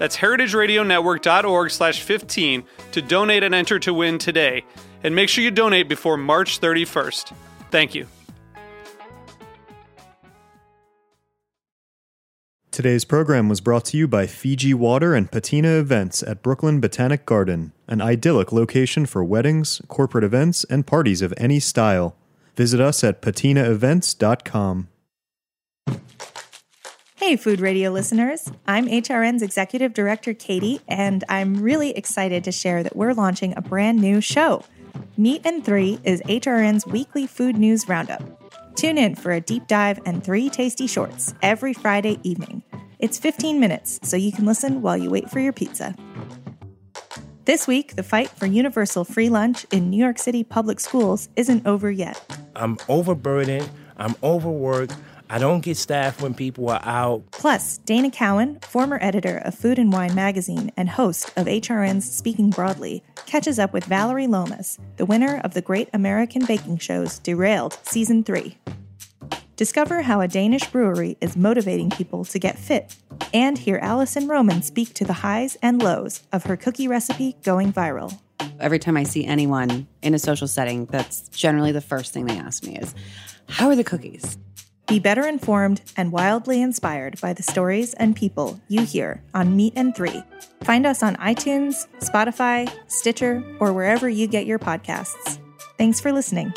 That's heritageradionetwork.org slash 15 to donate and enter to win today. And make sure you donate before March 31st. Thank you. Today's program was brought to you by Fiji Water and Patina Events at Brooklyn Botanic Garden, an idyllic location for weddings, corporate events, and parties of any style. Visit us at patinaevents.com. Hey, Food Radio listeners. I'm HRN's Executive Director, Katie, and I'm really excited to share that we're launching a brand new show. Meat and Three is HRN's weekly food news roundup. Tune in for a deep dive and three tasty shorts every Friday evening. It's 15 minutes, so you can listen while you wait for your pizza. This week, the fight for universal free lunch in New York City public schools isn't over yet. I'm overburdened. I'm overworked. I don't get staff when people are out. Plus, Dana Cowan, former editor of Food and Wine magazine and host of HRN's Speaking Broadly, catches up with Valerie Lomas, the winner of the Great American Baking Show's Derailed Season 3. Discover how a Danish brewery is motivating people to get fit, and hear Alison Roman speak to the highs and lows of her cookie recipe going viral. Every time I see anyone in a social setting, that's generally the first thing they ask me is, How are the cookies? Be better informed and wildly inspired by the stories and people you hear on Meat and Three. Find us on iTunes, Spotify, Stitcher, or wherever you get your podcasts. Thanks for listening.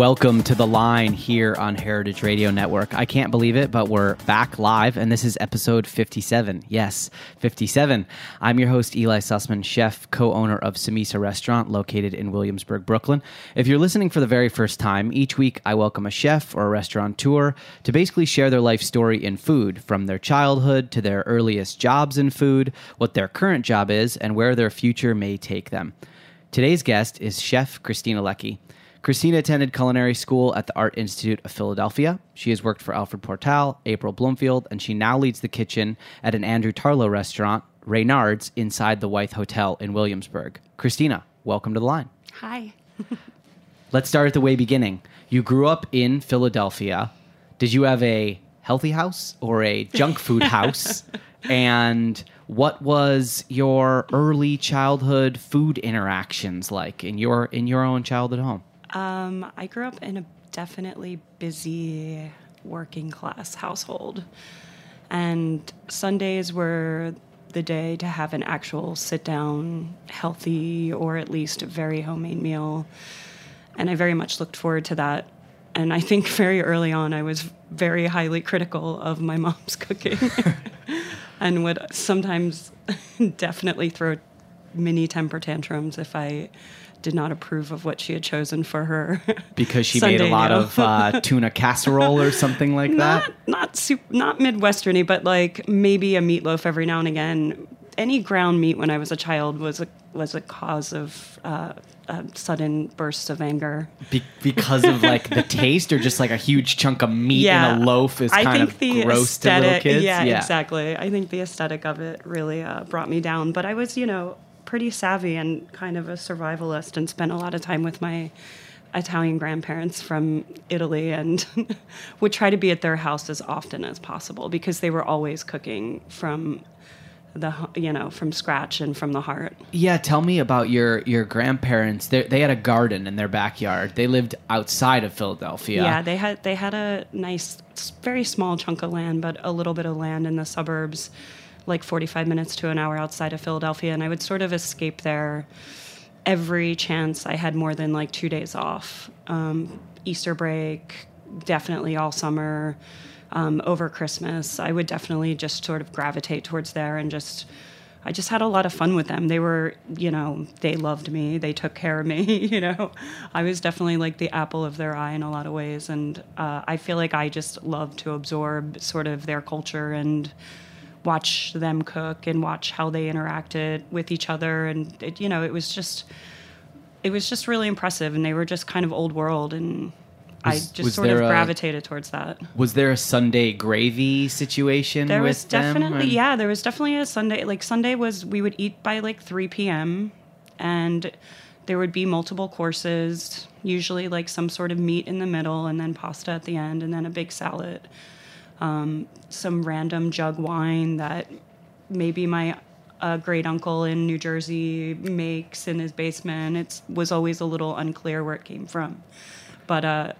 Welcome to the line here on Heritage Radio Network. I can't believe it, but we're back live, and this is episode 57. Yes, 57. I'm your host, Eli Sussman, chef, co owner of Samesa Restaurant located in Williamsburg, Brooklyn. If you're listening for the very first time, each week I welcome a chef or a restaurateur to basically share their life story in food, from their childhood to their earliest jobs in food, what their current job is, and where their future may take them. Today's guest is Chef Christina Lecki. Christina attended culinary school at the Art Institute of Philadelphia. She has worked for Alfred Portale, April Bloomfield, and she now leads the kitchen at an Andrew Tarlow restaurant, Reynard's, inside the Wythe Hotel in Williamsburg. Christina, welcome to the line. Hi. Let's start at the way beginning. You grew up in Philadelphia. Did you have a healthy house or a junk food house? and what was your early childhood food interactions like in your in your own childhood home? Um, I grew up in a definitely busy working class household. And Sundays were the day to have an actual sit down, healthy, or at least very homemade meal. And I very much looked forward to that. And I think very early on, I was very highly critical of my mom's cooking and would sometimes definitely throw mini temper tantrums if I did not approve of what she had chosen for her. Because she made a lot meal. of uh, tuna casserole or something like not that. not super, not midwesterny, but like maybe a meatloaf every now and again. Any ground meat when I was a child was a was a cause of uh, uh, sudden bursts of anger. Be- because of like the taste, or just like a huge chunk of meat in a loaf is I kind think of the gross to little kids. Yeah, exactly. I think the aesthetic of it really uh, brought me down. But I was, you know, pretty savvy and kind of a survivalist, and spent a lot of time with my Italian grandparents from Italy, and would try to be at their house as often as possible because they were always cooking from the you know from scratch and from the heart. Yeah, tell me about your your grandparents. They they had a garden in their backyard. They lived outside of Philadelphia. Yeah, they had they had a nice, very small chunk of land, but a little bit of land in the suburbs, like forty five minutes to an hour outside of Philadelphia, and I would sort of escape there every chance I had more than like two days off. Um, Easter break, definitely all summer. Um, over Christmas, I would definitely just sort of gravitate towards there and just. I just had a lot of fun with them. They were, you know, they loved me. They took care of me. You know, I was definitely like the apple of their eye in a lot of ways, and uh, I feel like I just love to absorb sort of their culture and watch them cook and watch how they interacted with each other. And it, you know, it was just, it was just really impressive. And they were just kind of old world, and I just sort of there a- gravitated towards that. Was there a Sunday gravy situation There was definitely And- yeah, there was definitely a Sunday like Sunday was we would eat by like 3 p.m. and there would be multiple courses, usually like some sort of meat in the middle and then pasta at the end and then a big salad. Um, some random jug wine that maybe my uh, great uncle in New Jersey makes in his basement. It was always a little unclear where it came from, but uh,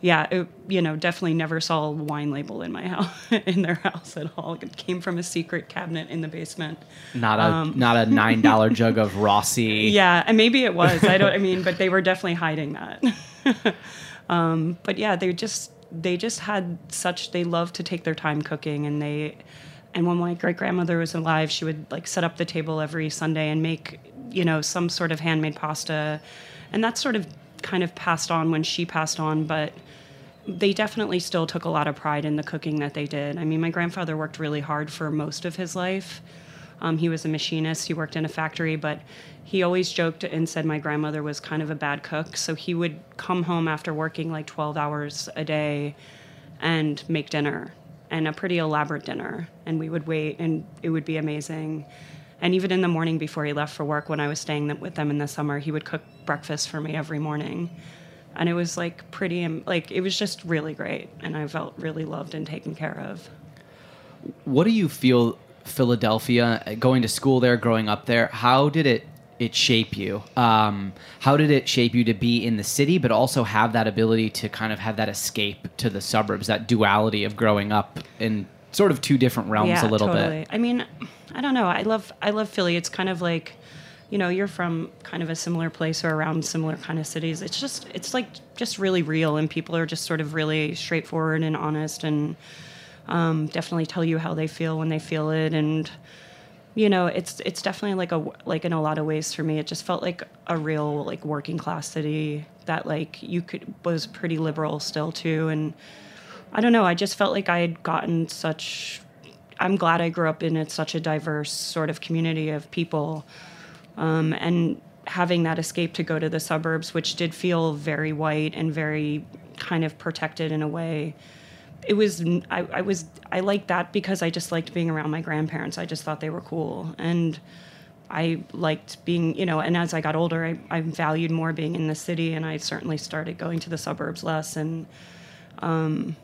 yeah, it, you know, definitely never saw a wine label in my house in their house at all. It came from a secret cabinet in the basement. Not a not a nine dollar jug of Rossi. Um, Yeah, and maybe it was. I don't. I mean, but they were definitely hiding that. um, but yeah, they just they just had such. They loved to take their time cooking, and they. And when my great grandmother was alive, she would like set up the table every Sunday and make, you know, some sort of handmade pasta, and that sort of kind of passed on when she passed on. But they definitely still took a lot of pride in the cooking that they did. I mean, my grandfather worked really hard for most of his life. Um, he was a machinist, he worked in a factory, but he always joked and said my grandmother was kind of a bad cook. So he would come home after working like 12 hours a day and make dinner and a pretty elaborate dinner. And we would wait, and it would be amazing. And even in the morning before he left for work, when I was staying with them in the summer, he would cook breakfast for me every morning. And it was like pretty, like, it was just really great. And I felt really loved and taken care of. What do you feel Philadelphia going to school there, growing up there? How did it it shape you? Um, how did it shape you to be in the city, but also have that ability to kind of have that escape to the suburbs, that duality of growing up in sort of two different realms a little totally. bit? I mean, I don't know. I love I love Philly. It's kind of like, you know, you're from kind of a similar place or around similar kind of cities. It's just it's like just really real, and people are just sort of really straightforward and honest, and um, definitely tell you how they feel when they feel it, and you know, it's it's definitely like a like in a lot of ways for me. It just felt like a real like working class city that like you could was pretty liberal still too, and I don't know. I just felt like I had gotten such. I'm glad I grew up in such a diverse sort of community of people, um, and having that escape to go to the suburbs, which did feel very white and very kind of protected in a way. It was I, I was I liked that because I just liked being around my grandparents. I just thought they were cool and. I liked being, you know, and as I got older, I, I valued more being in the city, and I certainly started going to the suburbs less. And um,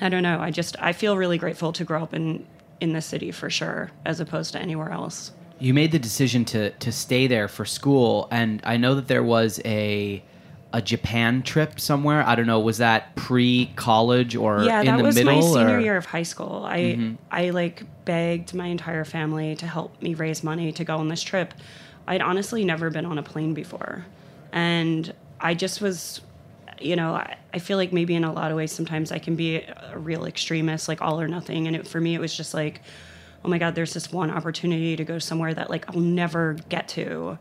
I don't know. I just I feel really grateful to grow up in in the city for sure, as opposed to anywhere else. You made the decision to to stay there for school, and I know that there was a a Japan trip somewhere. I don't know. Was that pre college or yeah, in that was middle? my senior or- year of high school. I mm-hmm. I like begged my entire family to help me raise money to go on this trip. I'd honestly never been on a plane before, and I just was. You know, I, I feel like maybe in a lot of ways sometimes I can be a, a real extremist, like all or nothing. And it, for me, it was just like, oh my God, there's this one opportunity to go somewhere that like I'll never get to.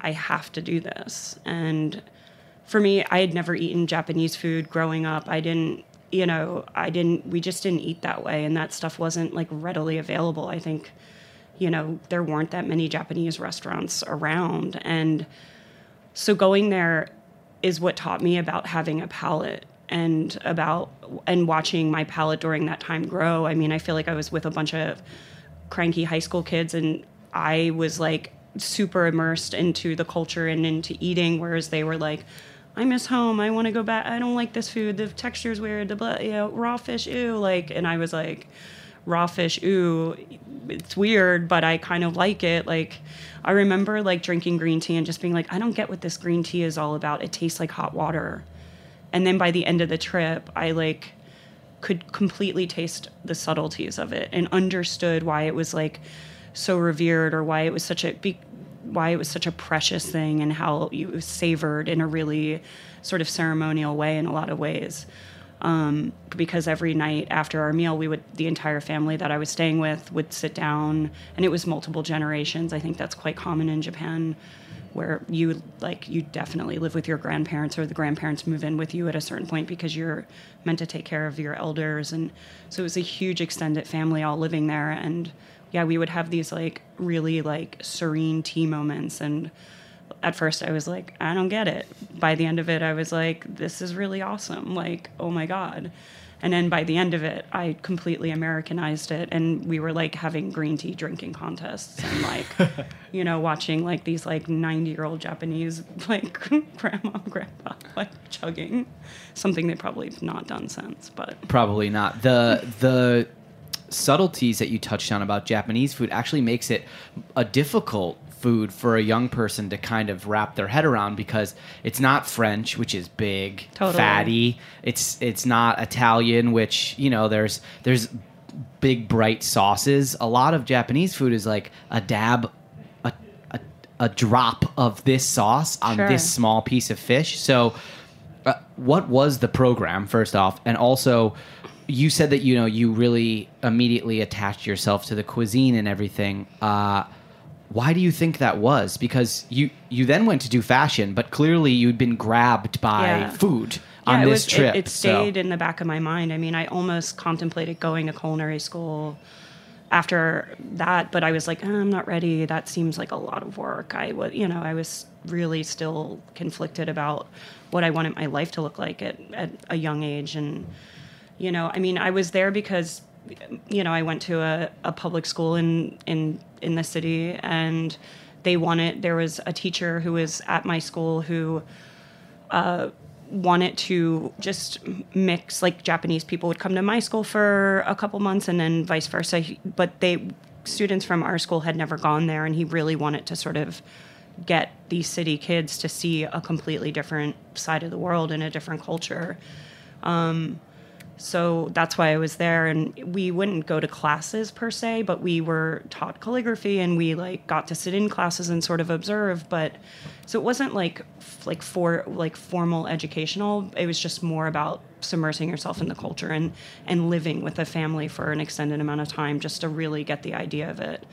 I have to do this. And for me, I had never eaten Japanese food growing up. I didn't, you know, I didn't, we just didn't eat that way. And that stuff wasn't like readily available. I think, you know, there weren't that many Japanese restaurants around. And so going there is what taught me about having a palate and about and watching my palate during that time grow. I mean, I feel like I was with a bunch of cranky high school kids and I was like super immersed into the culture and into eating whereas they were like I miss home. I want to go back. I don't like this food. The texture's weird. The blah, you know, raw fish, ew. Like, and I was like, raw fish, ooh, it's weird, but I kind of like it. Like, I remember like drinking green tea and just being like, I don't get what this green tea is all about. It tastes like hot water. And then by the end of the trip, I like could completely taste the subtleties of it and understood why it was like so revered or why it was such a be, why it was such a precious thing and how it was savored in a really sort of ceremonial way in a lot of ways um, because every night after our meal, we would the entire family that I was staying with would sit down, and it was multiple generations. I think that's quite common in Japan, where you like you definitely live with your grandparents, or the grandparents move in with you at a certain point because you're meant to take care of your elders, and so it was a huge extended family all living there, and yeah, we would have these like really like serene tea moments and at first I was like, I don't get it. By the end of it, I was like, this is really awesome. Like, oh my God. And then by the end of it, I completely Americanized it. And we were like having green tea drinking contests and like, you know, watching like these like 90 year old Japanese, like grandma grandpa, like chugging something they probably have not done since, but Probably not. The the subtleties that you touched on about Japanese food actually makes it a difficult food for a young person to kind of wrap their head around because it's not French, which is big, Totally. fatty. It's it's not Italian, which you know there's there's big bright sauces. A lot of Japanese food is like a dab, a a, a drop of this sauce on Sure. this small piece of fish. So, uh, what was the program first off, and also. You said that you know you really immediately attached yourself to the cuisine and everything. Uh, why do you think that was? Because you you then went to do fashion, but clearly you'd been grabbed by Yeah. food on this was, trip. It, it so- stayed in the back of my mind. I mean, I almost contemplated going to culinary school after that, but I was like, "Uh, I'm not ready. That seems like a lot of work. I was, you know, I was really still conflicted about what I wanted my life to look like at, at a young age. And, you know, I mean, I was there because, you know, I went to a, a public school in, in, in the city and they wanted, there was a teacher who was at my school who, uh, wanted to just mix like Japanese people would come to my school for a couple months and then vice versa. But they students from our school had never gone there and he really wanted to sort of get these city kids to see a completely different side of the world and a different culture so that's why I was there. And we wouldn't go to classes per se but we were taught calligraphy and we like got to sit in classes and sort of observe. But so it wasn't like like for like formal educational. It was just more about submersing yourself in the culture and and living with a family for an extended amount of time just to really get the idea of it.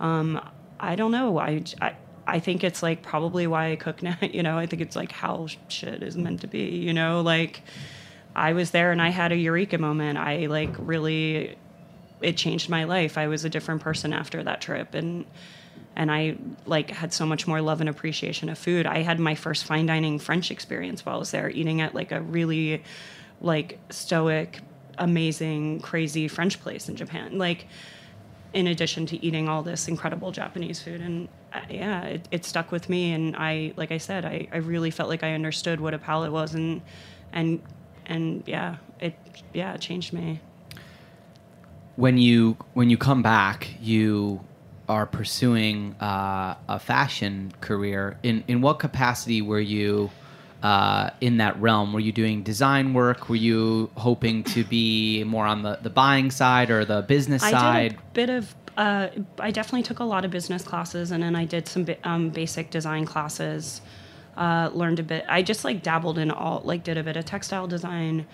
Um I don't know. I, I I think it's like probably why I cook now. You know I think it's like how shit is meant to be you know? Like I was there and I had a eureka moment. I like really it changed my life. I was a different person after that trip and and I like had so much more love and appreciation of food. I had my first fine dining French experience while I was there eating at like a really like stoic, amazing, crazy French place in Japan. Like in addition to eating all this incredible Japanese food. And uh, yeah, it, it stuck with me. And I, like I said, I, I really felt like I understood what a palate was. And, and, and yeah, it, yeah, it changed me. when you when you come back, you are pursuing uh, a fashion career. In in what capacity were you uh, in that realm? Were you doing design work? Were you hoping to be more on the, the buying side or the business I side? did a bit of. Uh, I definitely took a lot of business classes, and then I did some um, basic design classes. Uh, learned a bit. I just like dabbled in all, like did a bit of textile design.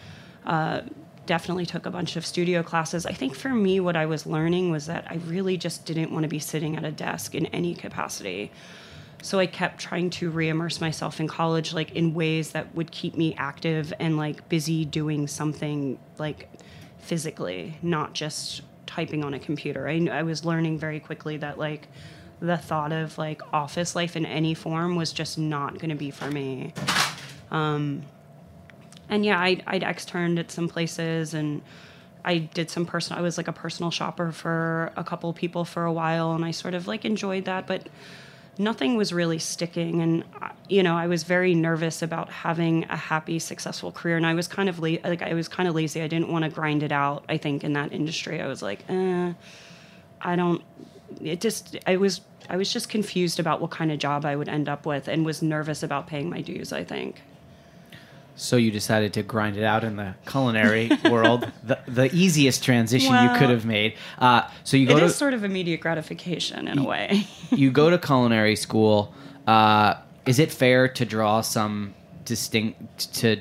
Uh, definitely took a bunch of studio classes. I think for me, what I was learning was that I really just didn't want to be sitting at a desk in any capacity. So I kept trying to re-immerse myself in college, like in ways that would keep me active and like busy doing something like physically, not just typing on a computer. I, I was learning very quickly that like the thought of like office life in any form was just not going to be for me. Um, and yeah, I'd, I'd externed at some places and I did some personal, I was like a personal shopper for a couple people for a while and I sort of like enjoyed that. But nothing was really sticking and uh, you know i was very nervous about having a happy successful career and i was kind of la- like i was kind of lazy i didn't want to grind it out i think in that industry i was like eh, i don't it just i was i was just confused about what kind of job i would end up with and was nervous about paying my dues i think So you decided to grind it out in the culinary world, the, the easiest transition you could have made. Uh, so you It go is sort of immediate gratification in a way you go to culinary school. Uh, is it fair to draw some distinct to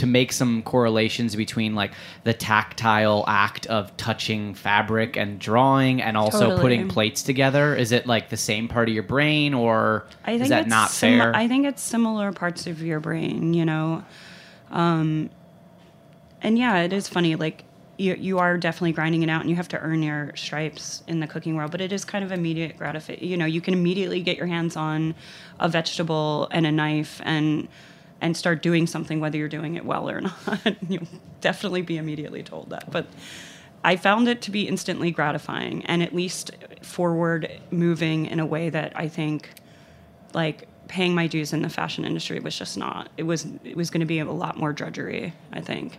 to make some correlations between like the tactile act of touching fabric and drawing, and also Totally. putting plates together? Is it like the same part of your brain, or I think is that not sim- fair? I think it's similar parts of your brain, you know. Um, and yeah, it is funny. Like you, you are definitely grinding it out, and you have to earn your stripes in the cooking world. But it is kind of immediate gratification. You know, you can immediately get your hands on a vegetable and a knife, and and start doing something, whether you're doing it well or not. You'll definitely be immediately told that. But I found it to be instantly gratifying and at least forward moving in a way that I think like paying my dues in the fashion industry was just not. It was it was going to be a lot more drudgery, I think.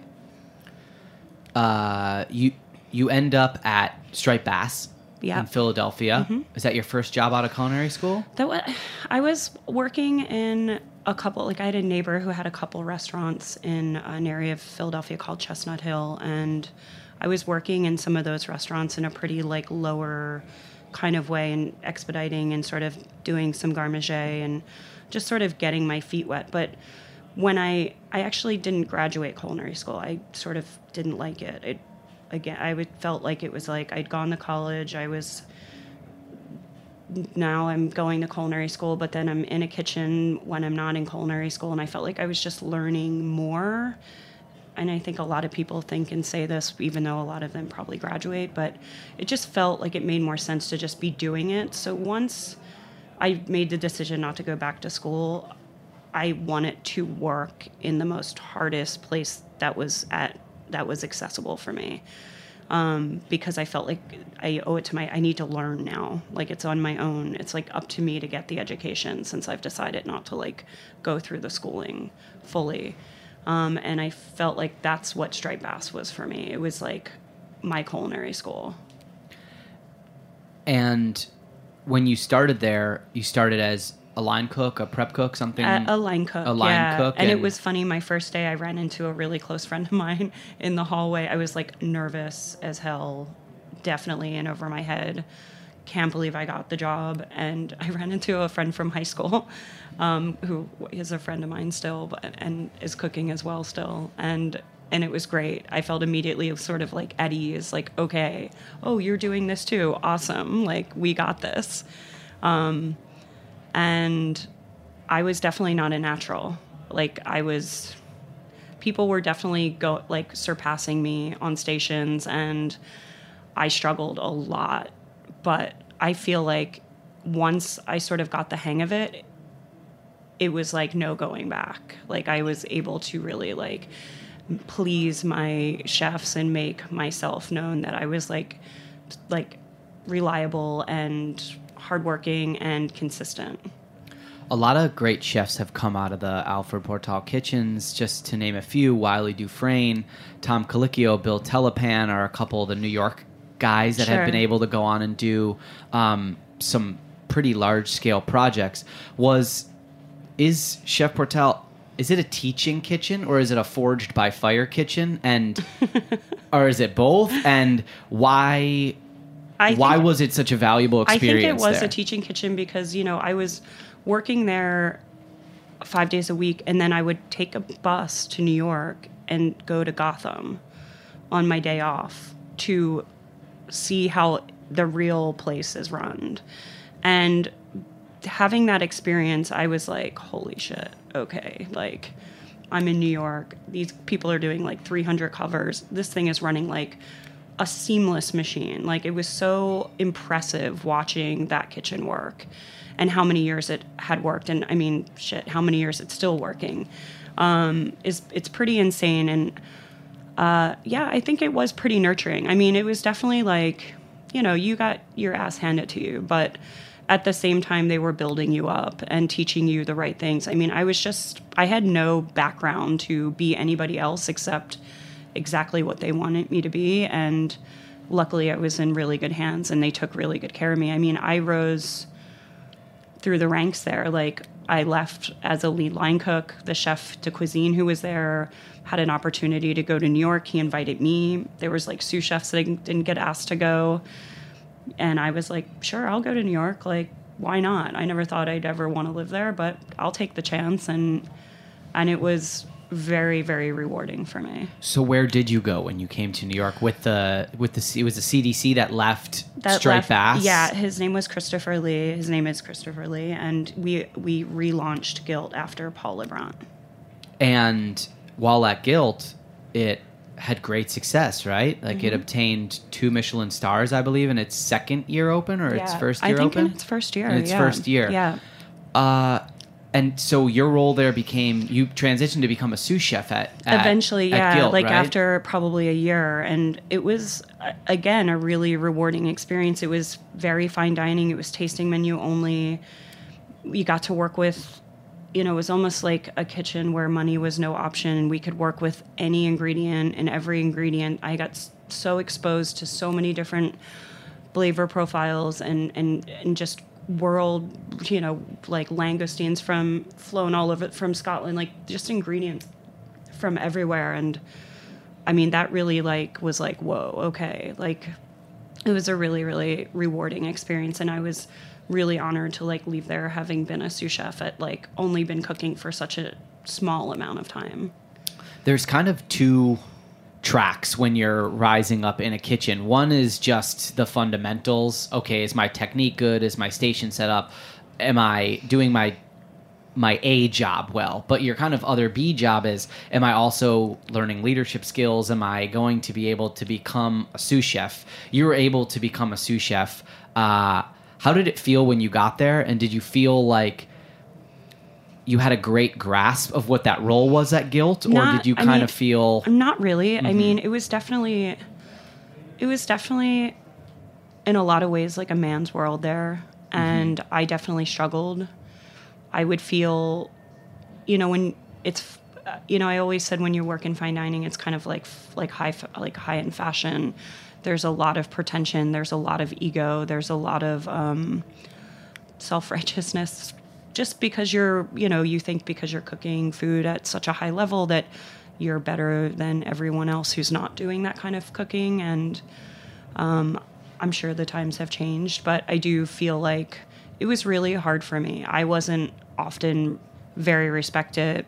uh, you you end up at Striped Bass in Philadelphia. Mm-hmm. Is that your first job out of culinary school? That was, I was working in a couple like I had a neighbor who had a couple restaurants in an area of Philadelphia called Chestnut Hill and I was working in some of those restaurants in a pretty like lower kind of way and expediting and sort of doing some garde and just sort of getting my feet wet. But when I I actually didn't graduate culinary school. I sort of didn't like it. It again I would felt like it was like I'd gone to college. I was now I'm going to culinary school, but then I'm in a kitchen when I'm not in culinary school, and I felt like I was just learning more. And I think a lot of people think and say this, even though a lot of them probably graduate, but it just felt like it made more sense to just be doing it. So once I made the decision not to go back to school, I wanted to work in the most hardest place that was at that was accessible for me um, because I felt like I owe it to my. I need to learn now. Like it's on my own. It's like up to me to get the education since I've decided not to like go through the schooling fully. Um, and I felt like that's what Striped Bass was for me. It was like my culinary school. And when you started there, you started as a line cook, a prep cook, something. A, a line cook. A line yeah. cook, And, it was funny. My first day, I ran into a really close friend of mine in the hallway. I was like nervous as hell, definitely in over my head. Can't believe I got the job. And I ran into a friend from high school um, who is a friend of mine still but, and is cooking as well still. And and it was great. I felt immediately sort of like at ease, like, okay, oh, you're doing this too. Awesome. Like, we got this. Um, and I was definitely not a natural. Like I was people were definitely go like surpassing me on stations and I struggled a lot. But I feel like once I sort of got the hang of it, it was like no going back. Like I was able to really like please my chefs and make myself known that I was like like reliable and hardworking and consistent. a lot of great chefs have come out of the Alfred Portale kitchens, just to name a few. Wylie Dufresne, Tom Colicchio, Bill Telepan are a couple of the New York guys that have been able to go on and do um, some pretty large scale projects. Was is Chef Portale? Is it a teaching kitchen or is it a forged by fire kitchen? And or is it both? And why? I why think- was it such a valuable experience? I think it was there? a teaching kitchen because you know I was working there five days a week, and then I would take a bus to New York and go to Gotham on my day off to see how the real place is run, and having that experience, I was like, holy shit, okay, like. I'm in New York. These people are doing like 300 covers. This thing is running like a seamless machine. Like it was so impressive watching that kitchen work and how many years it had worked and I mean shit, how many years it's still working. Um is it's pretty insane and uh yeah, I think it was pretty nurturing. I mean, it was definitely like, you know, you got your ass handed to you, but at the same time they were building you up and teaching you the right things. I mean, I was just I had no background to be anybody else except exactly what they wanted me to be and luckily I was in really good hands and they took really good care of me. I mean, I rose through the ranks there. Like I left as a lead line cook. The chef de cuisine who was there had an opportunity to go to New York. He invited me. There was like sous chefs that didn't get asked to go and I was like, sure, I'll go to New York. Like, why not? I never thought I'd ever want to live there, but I'll take the chance. And and it was very very rewarding for me. So where did you go when you came to New York with the with the it was the CDC that left That left- Bass? Yeah, his name was Christopher Lee. His name is Christopher Lee, and we we relaunched Gilt after Paul Liebrandt. And while at Gilt, it had great success, right? Like Mm-hmm. it obtained two Michelin stars, I believe, in its second year open or its Yeah, first I year think open. in its first year. In its yeah. first year. Yeah. Uh, and so your role there became you transitioned to become a sous chef at, at eventually at yeah like right? after probably a year. And it was again a really rewarding experience. It was very fine dining. It was tasting menu only. You got to work with you know it was almost like a kitchen where money was no option. And we could work with any ingredient and every ingredient. I got so exposed to so many different flavor profiles and and and just world you know like langoustines from flown all over from Scotland like just ingredients from everywhere. And I mean that really like was like whoa okay. Like it was a really really rewarding experience. And I was really honored to like leave there having been a sous chef at like only been cooking for such a small amount of time. There's kind of two tracks when you're rising up in a kitchen. One is just the fundamentals. Okay, is my technique good? Is my station set up? Am I doing my my A job well? But your kind of other B job is am I also learning leadership skills? Am I going to be able to become a sous chef? You were able to become a sous chef. Uh, how did it feel when you got there? And did you feel like you had a great grasp of what that role was at Gilt, or did you I kind mean, of feel? Not really. Mm-hmm. I mean, it was definitely, it was definitely, in a lot of ways, like a man's world there, Mm-hmm. and I definitely struggled. I would feel, you know, when it's, you know, I always said when you work in fine dining, it's kind of like like high like high end fashion. There's a lot of pretension. There's a lot of ego. There's a lot of um, self righteousness just because you're you know you think because you're cooking food at such a high level that you're better than everyone else who's not doing that kind of cooking. And um, i'm sure the times have changed but i do feel like it was really hard for me. I wasn't often very respected.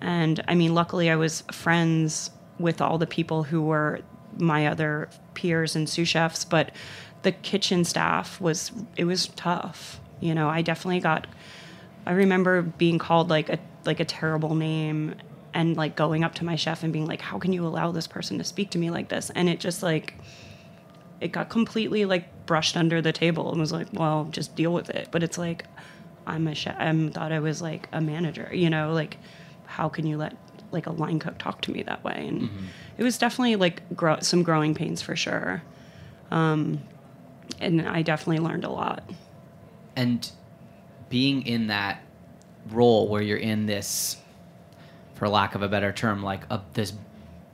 And i mean luckily i was friends with all the people who were my other peers and sous chefs but the kitchen staff was it was tough. You know i definitely got i remember being called like a like a terrible name and like going up to my chef and being like how can you allow this person to speak to me like this? And it just like it got completely like brushed under the table and was like well just deal with it. But it's like i'm a chef i thought i was like a manager you know like how can you let like a line cook talk to me that way? And it was definitely like grow- some growing pains for sure. Um, and i definitely learned a lot. And being in that role where you're in this for lack of a better term like a, this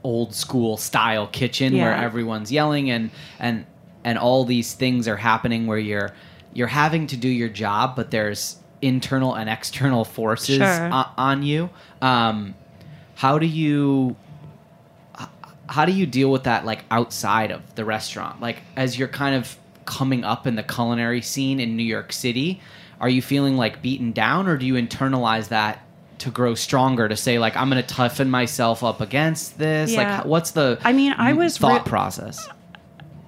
old school style kitchen where everyone's yelling and and and all these things are happening where you're you're having to do your job but there's internal and external forces Sure. o- on you. Um how do you how do you deal with that like outside of the restaurant? Like as you're kind of coming up in the culinary scene in new york city are you feeling like beaten down or do you internalize that to grow stronger to say like i'm gonna toughen myself up against this Yeah. like what's the I mean, I was thought re- process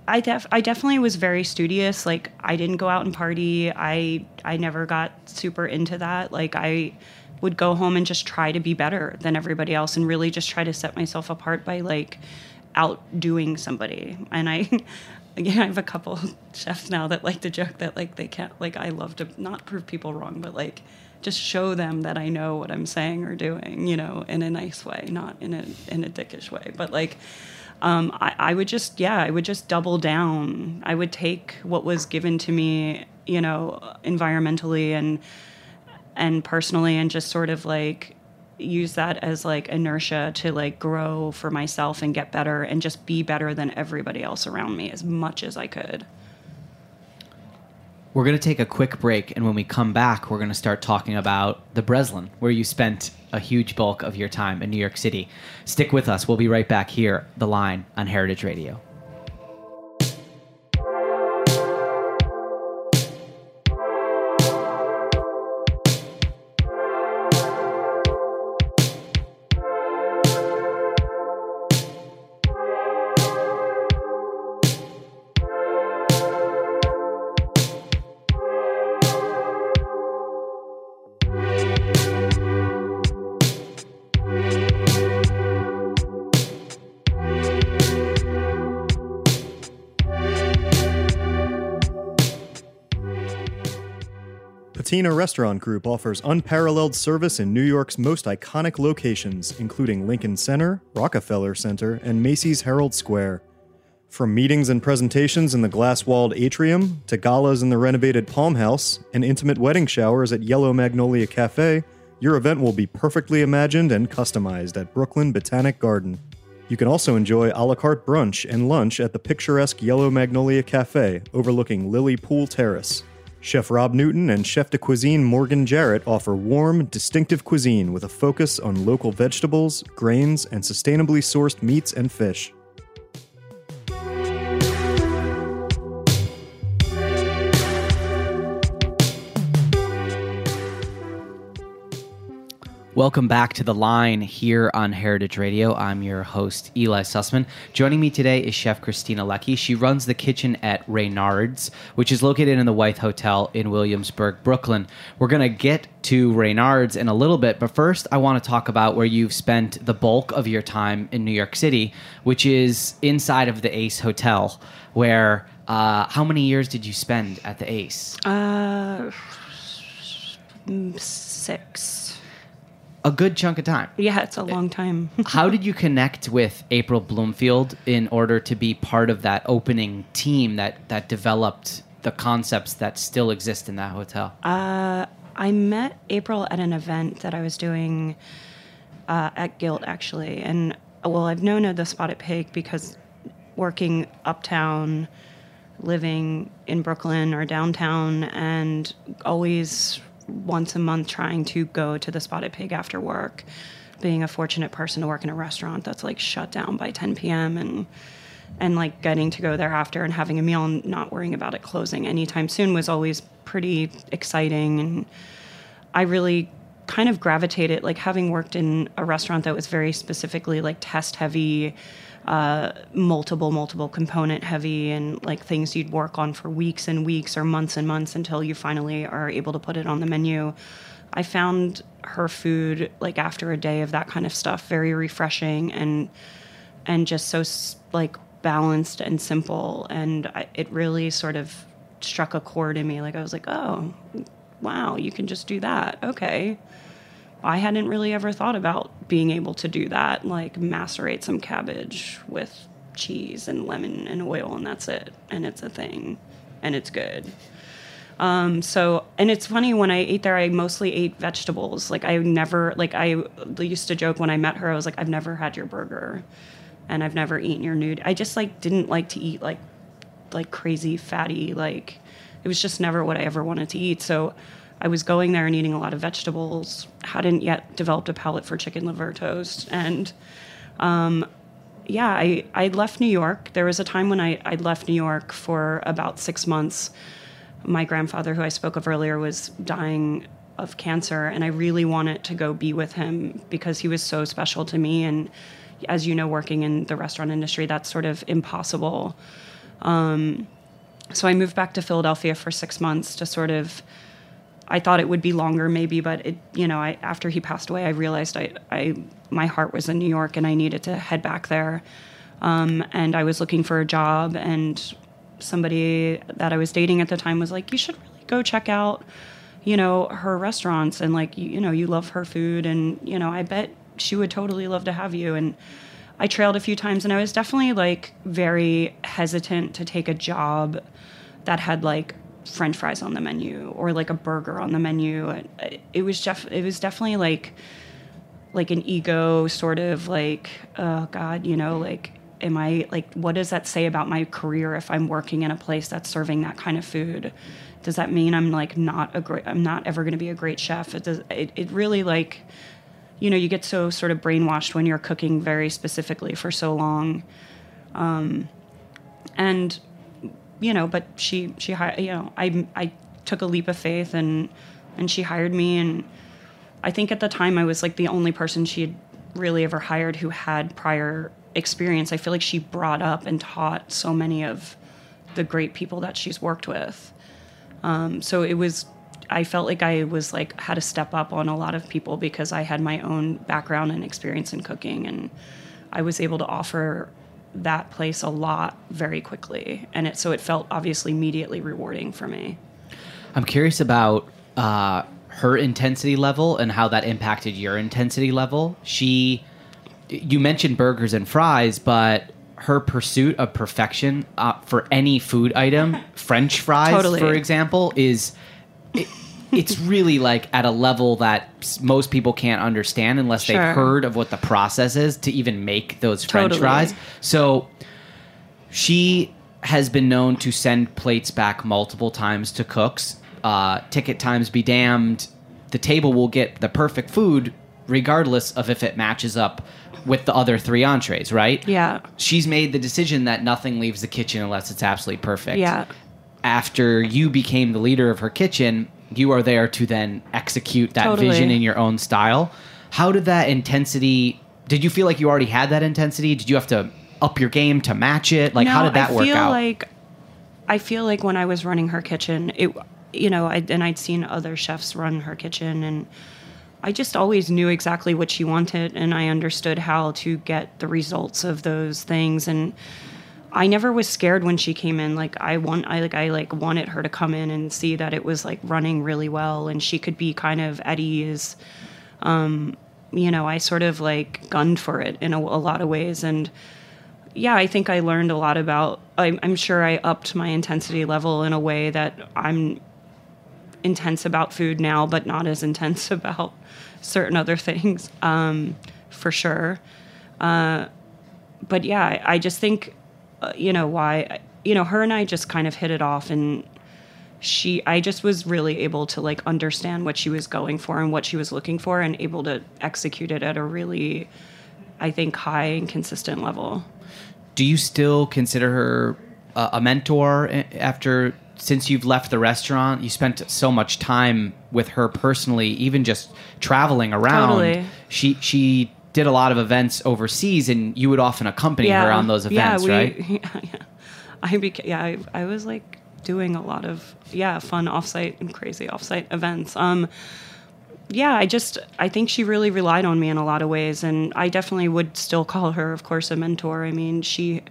I def I definitely was very studious. Like I didn't go out and party. I I never got super into that. Like I would go home and just try to be better than everybody else and really just try to set myself apart by like outdoing somebody. And I again I have a couple chefs now that like to joke that like they can't like I love to not prove people wrong, but like just show them that I know what I'm saying or doing, you know, in a nice way, not in a in a dickish way. But like um, I, I would just yeah i would just double down i would take what was given to me you know environmentally and and personally and just sort of like use that as like inertia to like grow for myself and get better and just be better than everybody else around me as much as i could We're going to take a quick break, and when we come back, we're going to start talking about the Breslin, where you spent a huge bulk of your time in New York City. Stick with us. We'll be right back here, The Line on Heritage Radio. Restaurant Group offers unparalleled service in New York's most iconic locations, including Lincoln Center, Rockefeller Center, and Macy's Herald Square. From meetings and presentations in the glass walled atrium, to galas in the renovated Palm House, and intimate wedding showers at Yellow Magnolia Cafe, your event will be perfectly imagined and customized at Brooklyn Botanic Garden. You can also enjoy a la carte brunch and lunch at the picturesque Yellow Magnolia Cafe overlooking Lily Pool Terrace. Chef Rob Newton and Chef de Cuisine Morgan Jarrett offer warm, distinctive cuisine with a focus on local vegetables, grains, and sustainably sourced meats and fish. Welcome back to The Line here on Heritage Radio. I'm your host, Eli Sussman. Joining me today is Chef Christina Lecki. She runs the kitchen at Reynard's, which is located in the Wythe Hotel in Williamsburg, Brooklyn. We're going to get to Reynard's in a little bit, but first, I want to talk about where you've spent the bulk of your time in New York City, which is inside of the Ace Hotel, where uh, how many years did you spend at the Ace? uh six A good chunk of time. yeah it's a long time How did you connect with April Bloomfield in order to be part of that opening team that that developed the concepts that still exist in that hotel? Uh, I met April at an event that I was doing uh, at Gilt, actually. And well, I've known of the Spotted Pig because working uptown, living in Brooklyn or downtown, and always once a month trying to go to the Spotted Pig after work. Being a fortunate person to work in a restaurant that's like shut down by 10 p.m. and and like getting to go there after and having a meal and not worrying about it closing anytime soon was always pretty exciting and i really kind of gravitated like having worked in a restaurant that was very specifically like test heavy uh, multiple multiple component heavy and like things you'd work on for weeks and weeks or months and months until you finally are able to put it on the menu. I found her food like after a day of that kind of stuff very refreshing and and just so like balanced and simple. And I, it really sort of struck a chord in me like i was like oh wow you can just do that okay i hadn't really ever thought about being able to do that like macerate some cabbage with cheese and lemon and oil and that's it and it's a thing and it's good um, so, and it's funny when I ate there, I mostly ate vegetables. Like I never, like I used to joke when I met her, I was like, I've never had your burger, and I've never eaten your nude. I just like didn't like to eat like, like crazy fatty. Like, it was just never what I ever wanted to eat. So, I was going there and eating a lot of vegetables. Hadn't yet developed a palate for chicken liver toast, and um, yeah, I, I left New York. There was a time when I, I left New York for about six months. My grandfather, who I spoke of earlier, was dying of cancer, and I really wanted to go be with him because he was so special to me. And as you know, working in the restaurant industry, that's sort of impossible. Um, so I moved back to Philadelphia for six months to sort of. I thought it would be longer, maybe, but it, you know, I, after he passed away, I realized I, I, my heart was in New York, and I needed to head back there. Um, and I was looking for a job, and somebody that I was dating at the time was like, "You should really go check out, you know, her restaurants, and like, you, you know, you love her food, and you know, I bet she would totally love to have you." And I trailed a few times and I was definitely like very hesitant to take a job that had like french fries on the menu or like a burger on the menu. It, was def- it was definitely like like an ego sort of like oh god, you know, like am I like what does that say about my career if I'm working in a place that's serving that kind of food? Does that mean I'm like not a great I'm not ever going to be a great chef? It does it, it really like you know, you get so sort of brainwashed when you're cooking very specifically for so long. Um, and you know, but she she hi- you know, I I took a leap of faith and and she hired me and I think at the time I was like the only person she had really ever hired who had prior experience. I feel like she brought up and taught so many of the great people that she's worked with. Um, so it was I felt like I was like had to step up on a lot of people because I had my own background and experience in cooking and I was able to offer that place a lot very quickly and it so it felt obviously immediately rewarding for me. I'm curious about uh, her intensity level and how that impacted your intensity level. She, you mentioned burgers and fries, but her pursuit of perfection uh, for any food item, French fries, Totally. for example, is it, it's really like at a level that most people can't understand unless Sure. they've heard of what the process is to even make those French Totally. fries. So she has been known to send plates back multiple times to cooks. Uh, ticket times be damned. The table will get the perfect food regardless of if it matches up with the other three entrees, right? Yeah. She's made the decision that nothing leaves the kitchen unless it's absolutely perfect. Yeah. After you became the leader of her kitchen, you are there to then execute that Totally. vision in your own style. How did that intensity? Did you feel like you already had that intensity? Did you have to up your game to match it? Like, how did that I work feel out? Like, I feel like when I was running her kitchen, it, you know, I, and I'd seen other chefs run her kitchen, and I just always knew exactly what she wanted, and I understood how to get the results of those things, and I never was scared when she came in. Like I want, I like, I like wanted her to come in and see that it was like running really well, and she could be kind of at ease. Um, you know, I sort of like gunned for it in a, a lot of ways, and yeah, I think I learned a lot about. I'm, I'm sure I upped my intensity level in a way that I'm intense about food now, but not as intense about certain other things, um, for sure. Uh, but yeah, I, I just think, uh, you know, why, you know, her and I just kind of hit it off, and she, I just was really able to like understand what she was going for and what she was looking for, and able to execute it at a really, I think, high and consistent level. do you still consider her a, a mentor after since you've left the restaurant you spent so much time with her personally even just traveling around Totally. she she did a lot of events overseas and you would often accompany her on those events yeah, right Yeah, yeah. I beca- yeah, I, I was like doing a lot of yeah, fun offsite and crazy offsite events. Um, yeah, I just I think she really relied on me in a lot of ways, and I definitely would still call her, of course, a mentor. I mean, she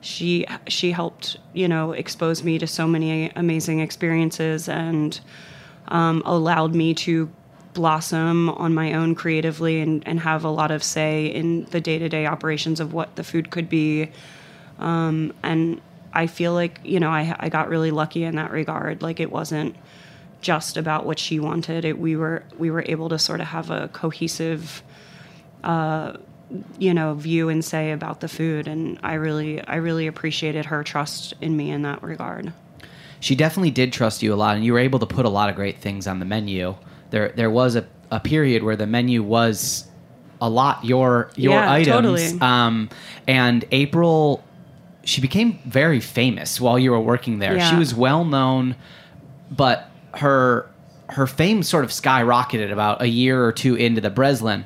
she she helped you know expose me to so many amazing experiences and um, allowed me to blossom on my own creatively and, and have a lot of say in the day-to-day operations of what the food could be. Um, and i feel like you know I, I got really lucky in that regard. Like it wasn't just about what she wanted. It we were we were able to sort of have a cohesive uh, you know view and say about the food. And i really i really appreciated her trust in me in that regard. She definitely did trust you a lot and you were able to put a lot of great things on the menu there there was a, a period where the menu was a lot your your Yeah, items. totally. um and april she became very famous while you were working there. She was well known but her her fame sort of skyrocketed about a year or two into the breslin.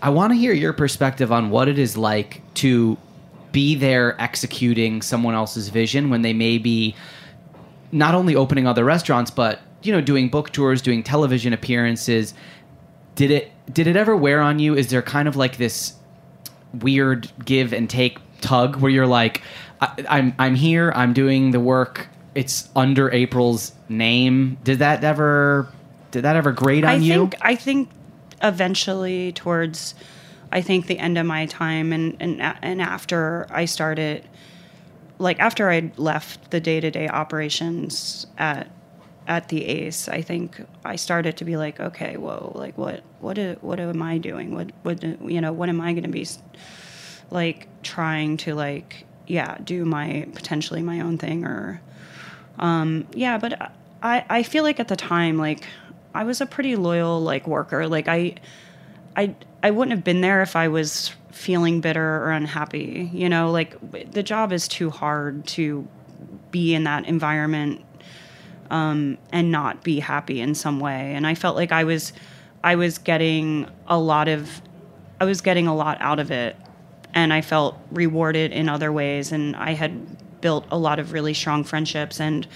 I want to hear your perspective on what it is like to be there executing someone else's vision when they may be not only opening other restaurants but you know doing book tours doing television appearances did it did it ever wear on you? Is there kind of like this weird give and take tug where you're like I, i'm i'm here i'm doing the work it's under april's name did that ever did that ever grate on I you? think I think eventually towards I think the end of my time and and and after I started like after I left the day-to-day operations at at the Ace, I think I started to be like, okay, whoa, like what what what am I doing? What what you know, what am I going to be like trying to like yeah, do my potentially my own thing or um yeah, but I I feel like at the time like I was a pretty loyal like worker. Like I I I wouldn't have been there if I was feeling bitter or unhappy. You know, like the job is too hard to be in that environment um, and not be happy in some way. And I felt like I was I was getting a lot of I was getting a lot out of it. And I felt rewarded in other ways. And I had built a lot of really strong friendships. And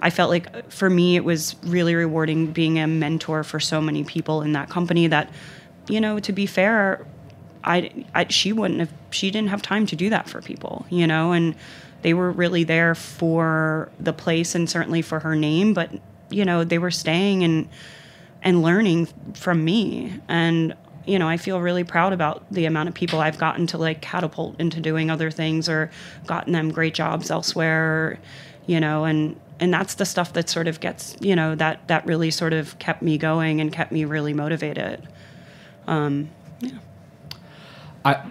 I felt like for me it was really rewarding being a mentor for so many people in that company that you know to be fair I, I she wouldn't have she didn't have time to do that for people you know? And they were really there for the place and certainly for her name but you know they were staying and and learning from me and you know i feel really proud about the amount of people i've gotten to like catapult into doing other things or gotten them great jobs elsewhere you know and and that's the stuff that sort of gets you know that that really sort of kept me going and kept me really motivated um, yeah. I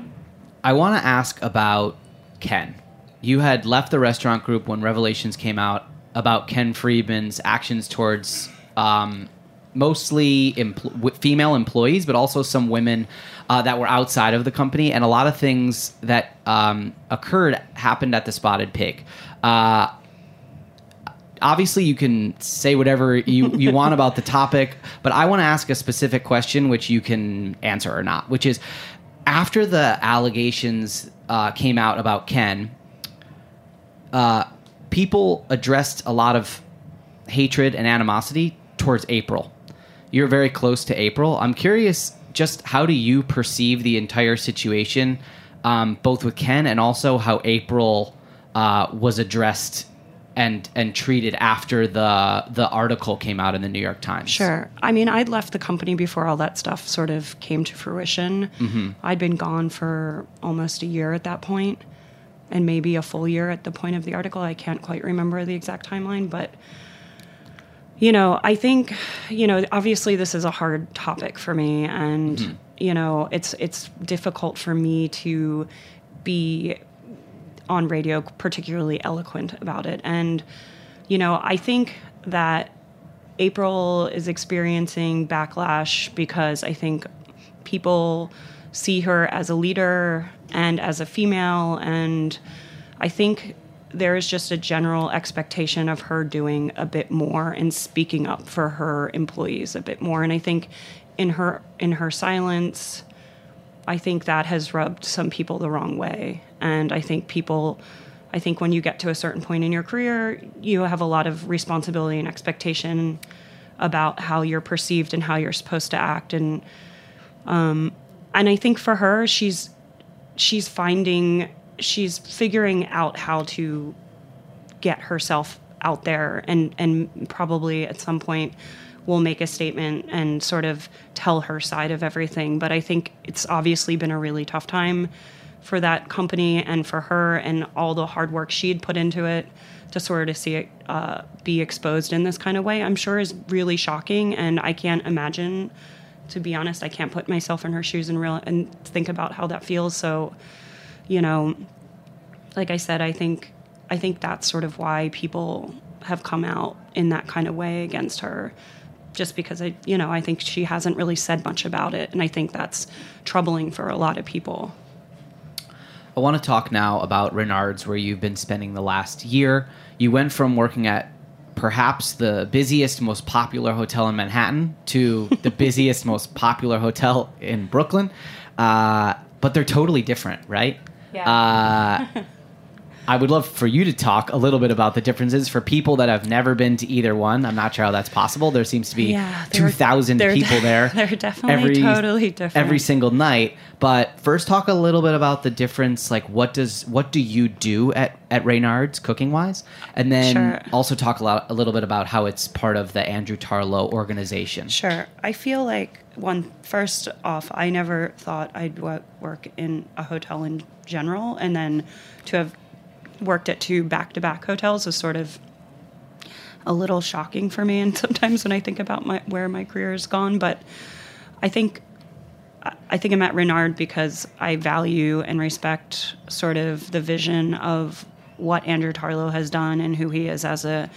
I want to ask about Ken. You had left the restaurant group when Revelations came out about Ken Friedman's actions towards um, mostly empl- female employees, but also some women uh, that were outside of the company, and a lot of things that um, occurred happened at the Spotted Pig. Uh, obviously you can say whatever you, you want about the topic, but I want to ask a specific question which you can answer or not, which is after the allegations uh, came out about Ken, uh, people addressed a lot of hatred and animosity towards April. You're very close to April. I'm curious, just how do you perceive the entire situation, um, both with Ken and also how April uh, was addressed and and treated after the the article came out in the New York Times. Sure. I mean, I'd left the company before all that stuff sort of came to fruition. Mm-hmm. I'd been gone for almost a year at that point, and maybe a full year at the point of the article. I can't quite remember the exact timeline, but you know, I think you know, obviously this is a hard topic for me, and mm-hmm. you know, it's it's difficult for me to be on radio particularly eloquent about it. And, you know, I think that April is experiencing backlash because I think people see her as a leader and as a female. And I think there is just a general expectation of her doing a bit more and speaking up for her employees a bit more. And I think in her in her silence, I think that has rubbed some people the wrong way. And I think people, I think when you get to a certain point in your career, you have a lot of responsibility and expectation about how you're perceived and how you're supposed to act. And, um, and I think for her, she's, she's finding, she's figuring out how to get herself out there and, and probably at some point will make a statement and sort of tell her side of everything. But I think it's obviously been a really tough time for that company and for her and all the hard work she'd put into it to sort of see it uh, be exposed in this kind of way, I'm sure is really shocking. And I can't imagine, to be honest, I can't put myself in her shoes and real and think about how that feels. So, you know, like I said, I think I think that's sort of why people have come out in that kind of way against her just because I, you know, I think she hasn't really said much about it, and I think that's troubling for a lot of people. I want to talk now about Reynard's, where you've been spending the last year. You went from working at perhaps the busiest, most popular hotel in Manhattan to the busiest, most popular hotel in Brooklyn. Uh, but they're totally different, right? Yeah. Uh, I would love for you to talk a little bit about the differences for people that have never been to either one. I'm not sure how that's possible. There seems to be Yeah, 2,000 they're- people there. they're definitely totally different. Every single night. But first, talk a little bit about the difference. Like, what does what do you do at at Reynard's cooking wise, and then Sure. also talk a lot a little bit about how it's part of the Andrew Tarlow organization. Sure. I feel like one first off, I never thought I'd work in a hotel in general, and then to have worked at two back-to-back hotels was sort of a little shocking for me. And sometimes when I think about my where my career has gone, but I think I think I'm at Reynard because I value and respect sort of the vision of what Andrew Tarlow has done and who he is as a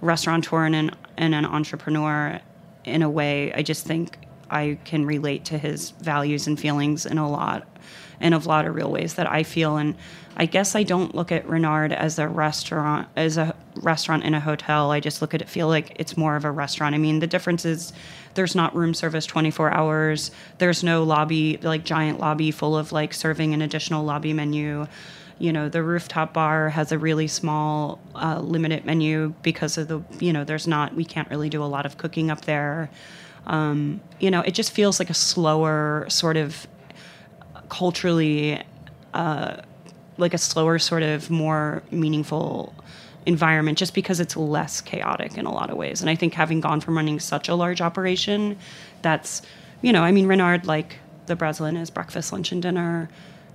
restaurateur and an, and an entrepreneur. In a way, I just think I can relate to his values and feelings in a lot, in a lot of real ways that I feel. And I guess I don't look at Reynard as a restaurant, as a restaurant in a hotel. I just look at it, feel like it's more of a restaurant. I mean, the difference is there's not room service 24 hours. There's no lobby, like giant lobby full of like serving an additional lobby menu. You know, the rooftop bar has a really small, uh, limited menu because of the, you know, there's not, we can't really do a lot of cooking up there. Um, you know, it just feels like a slower sort of culturally uh, like a slower sort of more meaningful environment just because it's less chaotic in a lot of ways. And i think having gone from running such a large operation that's you know i mean reynard like the breslin is breakfast lunch and dinner.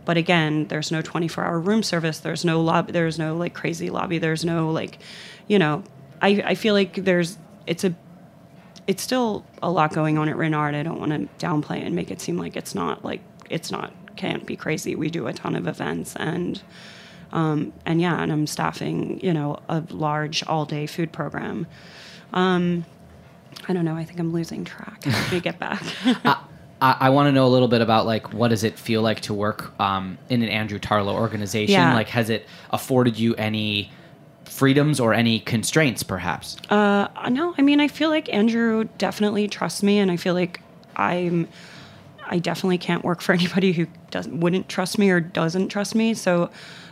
But again there's no 24 hour room service. There's no lobby there's no like crazy lobby. There's no like you know i i feel like there's it's a it's still a lot going on at Reynard. I don't want to downplay it and make it seem like it's not like it's not can't be crazy. We do a ton of events and um, and yeah, and I'm staffing you know a large all day food program. Um, I don't know. I think I'm losing track. Let me get back. I, I want to know a little bit about like what does it feel like to work um, in an Andrew Tarlow organization? Yeah. Like, has it afforded you any freedoms or any constraints, perhaps? Uh, no, I mean, I feel like Andrew definitely trusts me, and I feel like I'm. I definitely can't work for anybody who doesn't wouldn't trust me or doesn't trust me. So,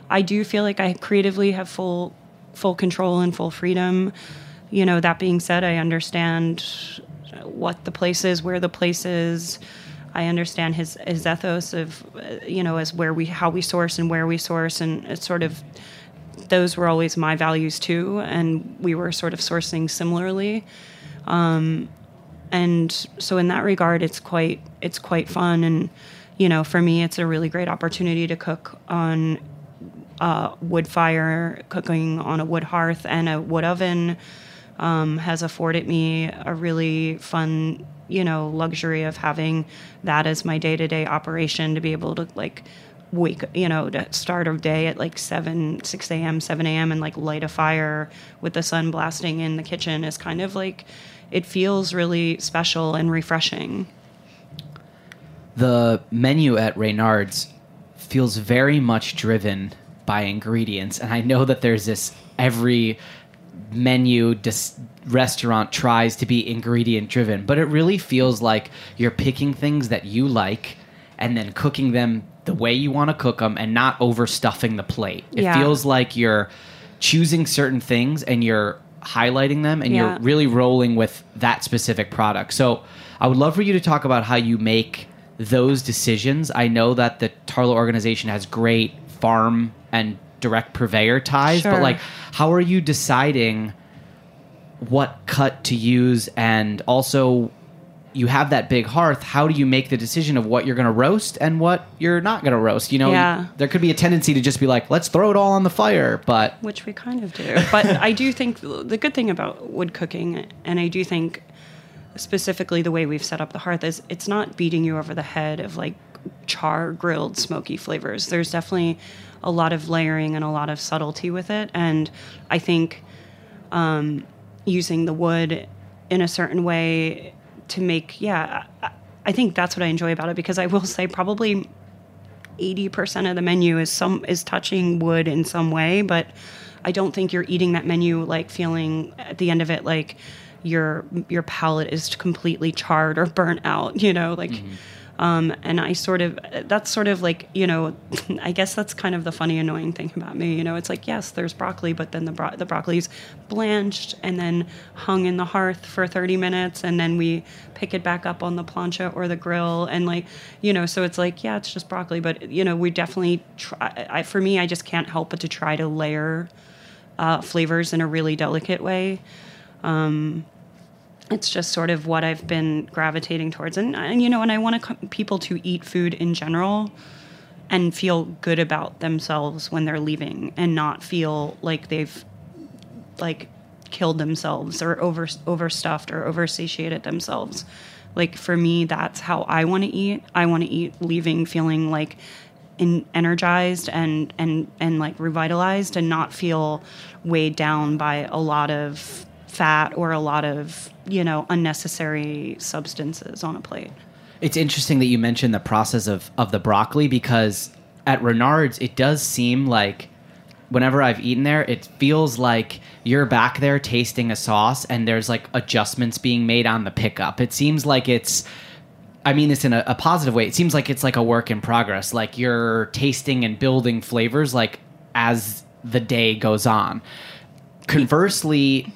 I do feel like I creatively have full full control and full freedom. You know, that being said, I understand what the place is, where the place is. I understand his his ethos of, uh, you know, as where we how we source and where we source, and it's sort of those were always my values too, and we were sort of sourcing similarly. Um, and so in that regard, it's quite it's quite fun, and you know, for me, it's a really great opportunity to cook on uh, wood fire, cooking on a wood hearth and a wood oven. Um, has afforded me a really fun, you know, luxury of having that as my day to day operation to be able to like wake, you know, to start a day at like 7, 6 a.m., 7 a.m., and like light a fire with the sun blasting in the kitchen is kind of like, it feels really special and refreshing. the menu at Reynard's feels very much driven by ingredients, and I know that there's this every menu dis- restaurant tries to be ingredient driven, but it really feels like you're picking things that you like and then cooking them the way you want to cook them and not overstuffing the plate. It Yeah. feels like you're choosing certain things and you're highlighting them and Yeah. you're really rolling with that specific product. So I would love for you to talk about how you make those decisions. I know that the Tarlow organization has great farm and direct purveyor ties, but like how are you deciding what cut to use and also you have that big hearth how do you make the decision of what you're going to roast and what you're not going to roast you know Yeah. there could be a tendency to just be like let's throw it all on the fire but which we kind of do. But I do think the good thing about wood cooking, and I do think specifically the way we've set up the hearth is it's not beating you over the head of like char grilled smoky flavors. There's definitely a lot of layering and a lot of subtlety with it, and I think um, using the wood in a certain way to make yeah. I- think that's what I enjoy about it because I will say probably 80% of the menu is some is touching wood in some way but i don't think you're eating that menu like feeling at the end of it like your your palate is completely charred or burnt out you know like mm-hmm. Um, and I sort of, that's sort of like, you know, I guess that's kind of the funny, annoying thing about me. You know, it's like, yes, there's broccoli, but then the, bro- the broccoli's blanched and then hung in the hearth for 30 minutes. And then we pick it back up on the plancha or the grill. And like, you know, so it's like, yeah, it's just broccoli. But, you know, we definitely try, I, for me, I just can't help but to try to layer uh, flavors in a really delicate way. Um, it's just sort of what I've been gravitating towards, and, and you know, and I want to, people to eat food in general and feel good about themselves when they're leaving, and not feel like they've like killed themselves or over overstuffed or oversatiated themselves. Like for me, that's how I want to eat. I want to eat leaving feeling like in, energized and and and like revitalized, and not feel weighed down by a lot of fat or a lot of you know unnecessary substances on a plate. It's interesting that you mentioned the process of of the broccoli because at Reynard's it does seem like whenever I've eaten there, it feels like you're back there tasting a sauce and there's like adjustments being made on the pickup. It seems like it's I mean this in a, a positive way. It seems like it's like a work in progress. Like you're tasting and building flavors like as the day goes on. Conversely,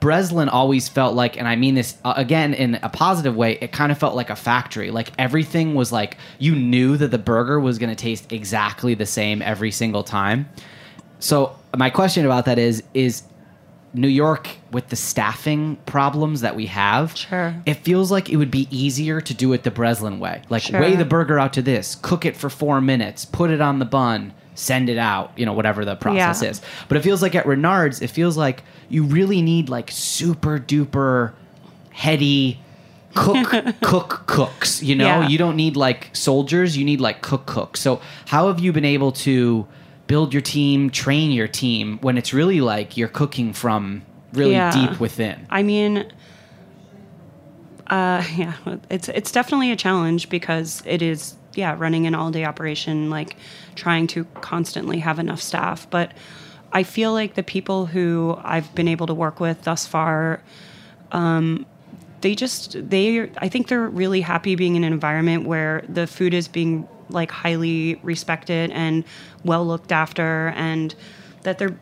Breslin always felt like, and I mean this uh, again in a positive way, it kind of felt like a factory. Like everything was like, you knew that the burger was going to taste exactly the same every single time. So, my question about that is, is New York with the staffing problems that we have, Sure. it feels like it would be easier to do it the Breslin way. Like Sure. weigh the burger out to this, cook it for four minutes, put it on the bun, send it out, you know, whatever the process Yeah. is. But it feels like at Reynard's, it feels like you really need like super duper heady cook cook cooks, you know? Yeah. You don't need like soldiers, you need like cook cooks. So how have you been able to build your team, train your team when it's really like you're cooking from really Yeah. deep within? I mean, uh, yeah, it's it's definitely a challenge because it is yeah running an all day operation, like trying to constantly have enough staff. But I feel like the people who I've been able to work with thus far, um, they just they I think they're really happy being in an environment where the food is being like highly respected and well looked after, and that they're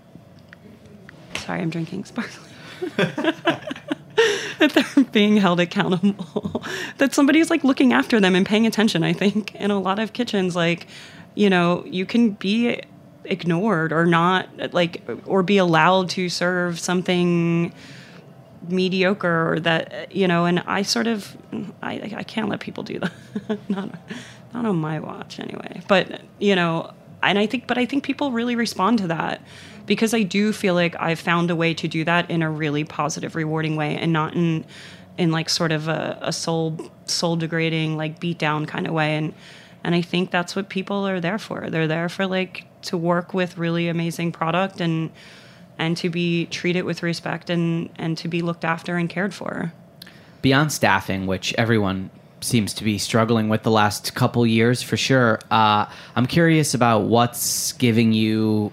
sorry, I'm drinking sparkling that they're being held accountable that somebody's like looking after them and paying attention i think. In a lot of kitchens like you know you can be ignored or not like or be allowed to serve something mediocre or that you know and i sort of i i can't let people do that. Not not on my watch anyway. But you know and i think but i think people really respond to that because i do feel like i've found a way to do that in a really positive rewarding way and not in in like sort of a, a soul soul degrading like beat down kind of way and and i think that's what people are there for they're there for like to work with really amazing product and and to be treated with respect and and to be looked after and cared for beyond staffing, which everyone seems to be struggling with the last couple years for sure. Uh, I'm curious about what's giving you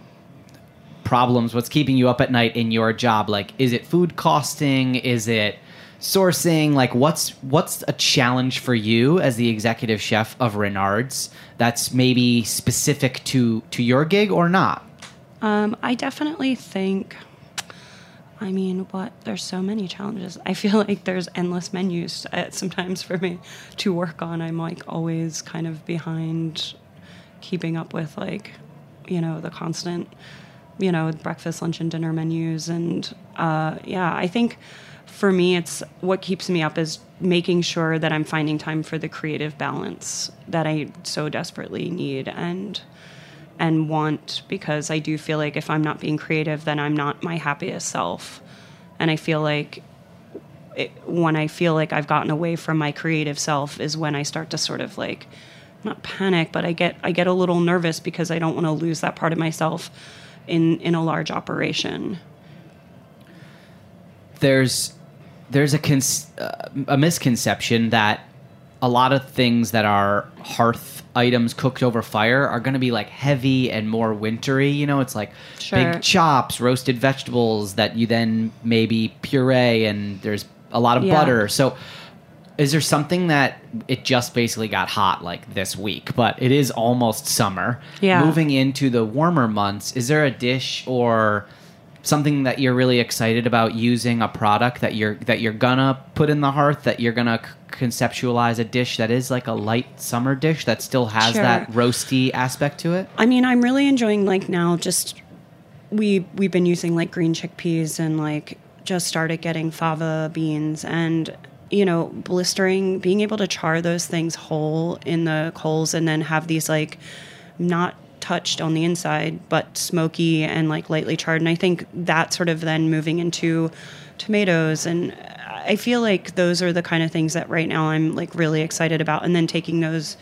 problems, what's keeping you up at night in your job. Like, is it food costing? Is it sourcing? Like, what's what's a challenge for you as the executive chef of Reynard's that's maybe specific to to your gig or not? Um, I definitely think. I mean, what? There's so many challenges. I feel like there's endless menus uh, sometimes for me to work on. I'm like always kind of behind keeping up with like, you know, the constant, you know, breakfast, lunch, and dinner menus. And uh, yeah, I think for me, it's what keeps me up is making sure that I'm finding time for the creative balance that I so desperately need. And and want because I do feel like if I'm not being creative, then I'm not my happiest self. And I feel like it, when I feel like I've gotten away from my creative self is when I start to sort of like not panic, but I get I get a little nervous because I don't want to lose that part of myself in in a large operation. there's there's a cons- uh, a misconception that a lot of things that are hearth items cooked over fire are going to be like heavy and more wintry. You know, it's like Sure. big chops, roasted vegetables that you then maybe puree, and there's a lot of Yeah. butter. So, is there something that it just basically got hot like this week, but it is almost summer. Yeah. Moving into the warmer months, is there a dish or something that you're really excited about using a product that you're that you're gonna put in the hearth that you're gonna c- conceptualize a dish that is like a light summer dish that still has Sure. that roasty aspect to it? I mean, I'm really enjoying like now just we we've been using like green chickpeas and like just started getting fava beans and you know blistering being able to char those things whole in the coals and then have these like not touched on the inside but smoky and like lightly charred. And I think that sort of then moving into tomatoes. And I feel like those are the kind of things that right now I'm like really excited about. And then taking those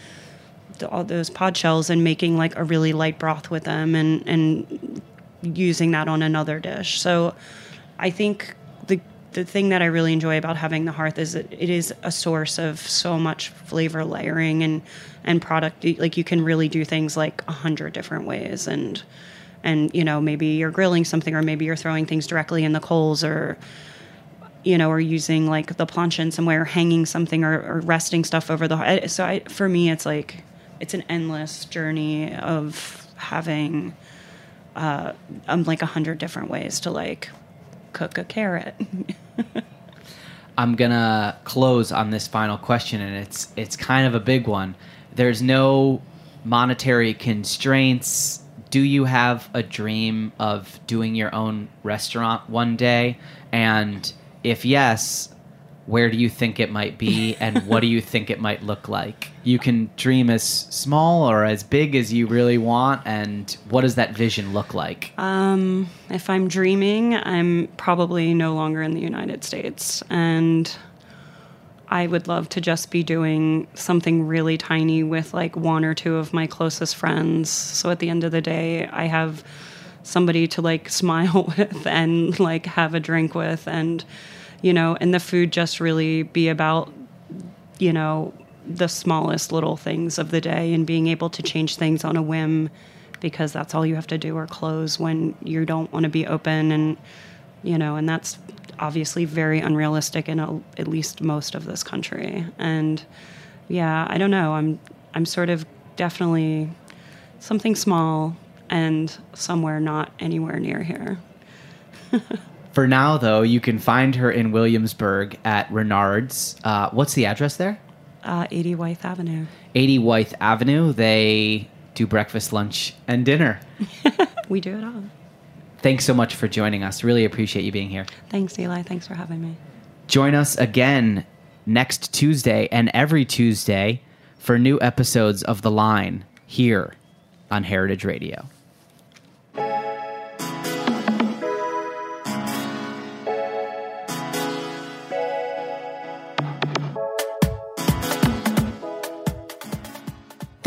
all those pod shells and making like a really light broth with them and and using that on another dish. So I think the thing that I really enjoy about having the hearth is that it is a source of so much flavor layering and and product like you can really do things like a hundred different ways and and you know maybe you're grilling something or maybe you're throwing things directly in the coals or you know, or using like the plancha somewhere, or hanging something or, or resting stuff over the. So I, for me, it's like it's an endless journey of having uh, um, like a hundred different ways to like cook a carrot. I'm gonna close on this final question, and it's it's kind of a big one. There's no monetary constraints. Do you have a dream of doing your own restaurant one day? And if yes, where do you think it might be, and what do you think it might look like? You can dream as small or as big as you really want, and what does that vision look like? um, if I'm dreaming, I'm probably no longer in the United States. And I would love to just be doing something really tiny with like one or two of my closest friends. So at the end of the day, I have somebody to like smile with and like have a drink with and you know and the food just really be about you know the smallest little things of the day and being able to change things on a whim because that's all you have to do or close when you don't want to be open and you know and that's obviously very unrealistic in a, at least most of this country. And yeah i don't know i'm i'm sort of definitely something small and somewhere not anywhere near here For now, though, you can find her in Williamsburg at Reynard's. Uh, what's the address there? uh, 80 Wythe Avenue 80 Wythe Avenue. They do breakfast, lunch, and dinner. we do it all Thanks so much for joining us. Really appreciate you being here. thanks eli thanks for having me Join us again next Tuesday and every Tuesday for new episodes of The Line here on Heritage Radio.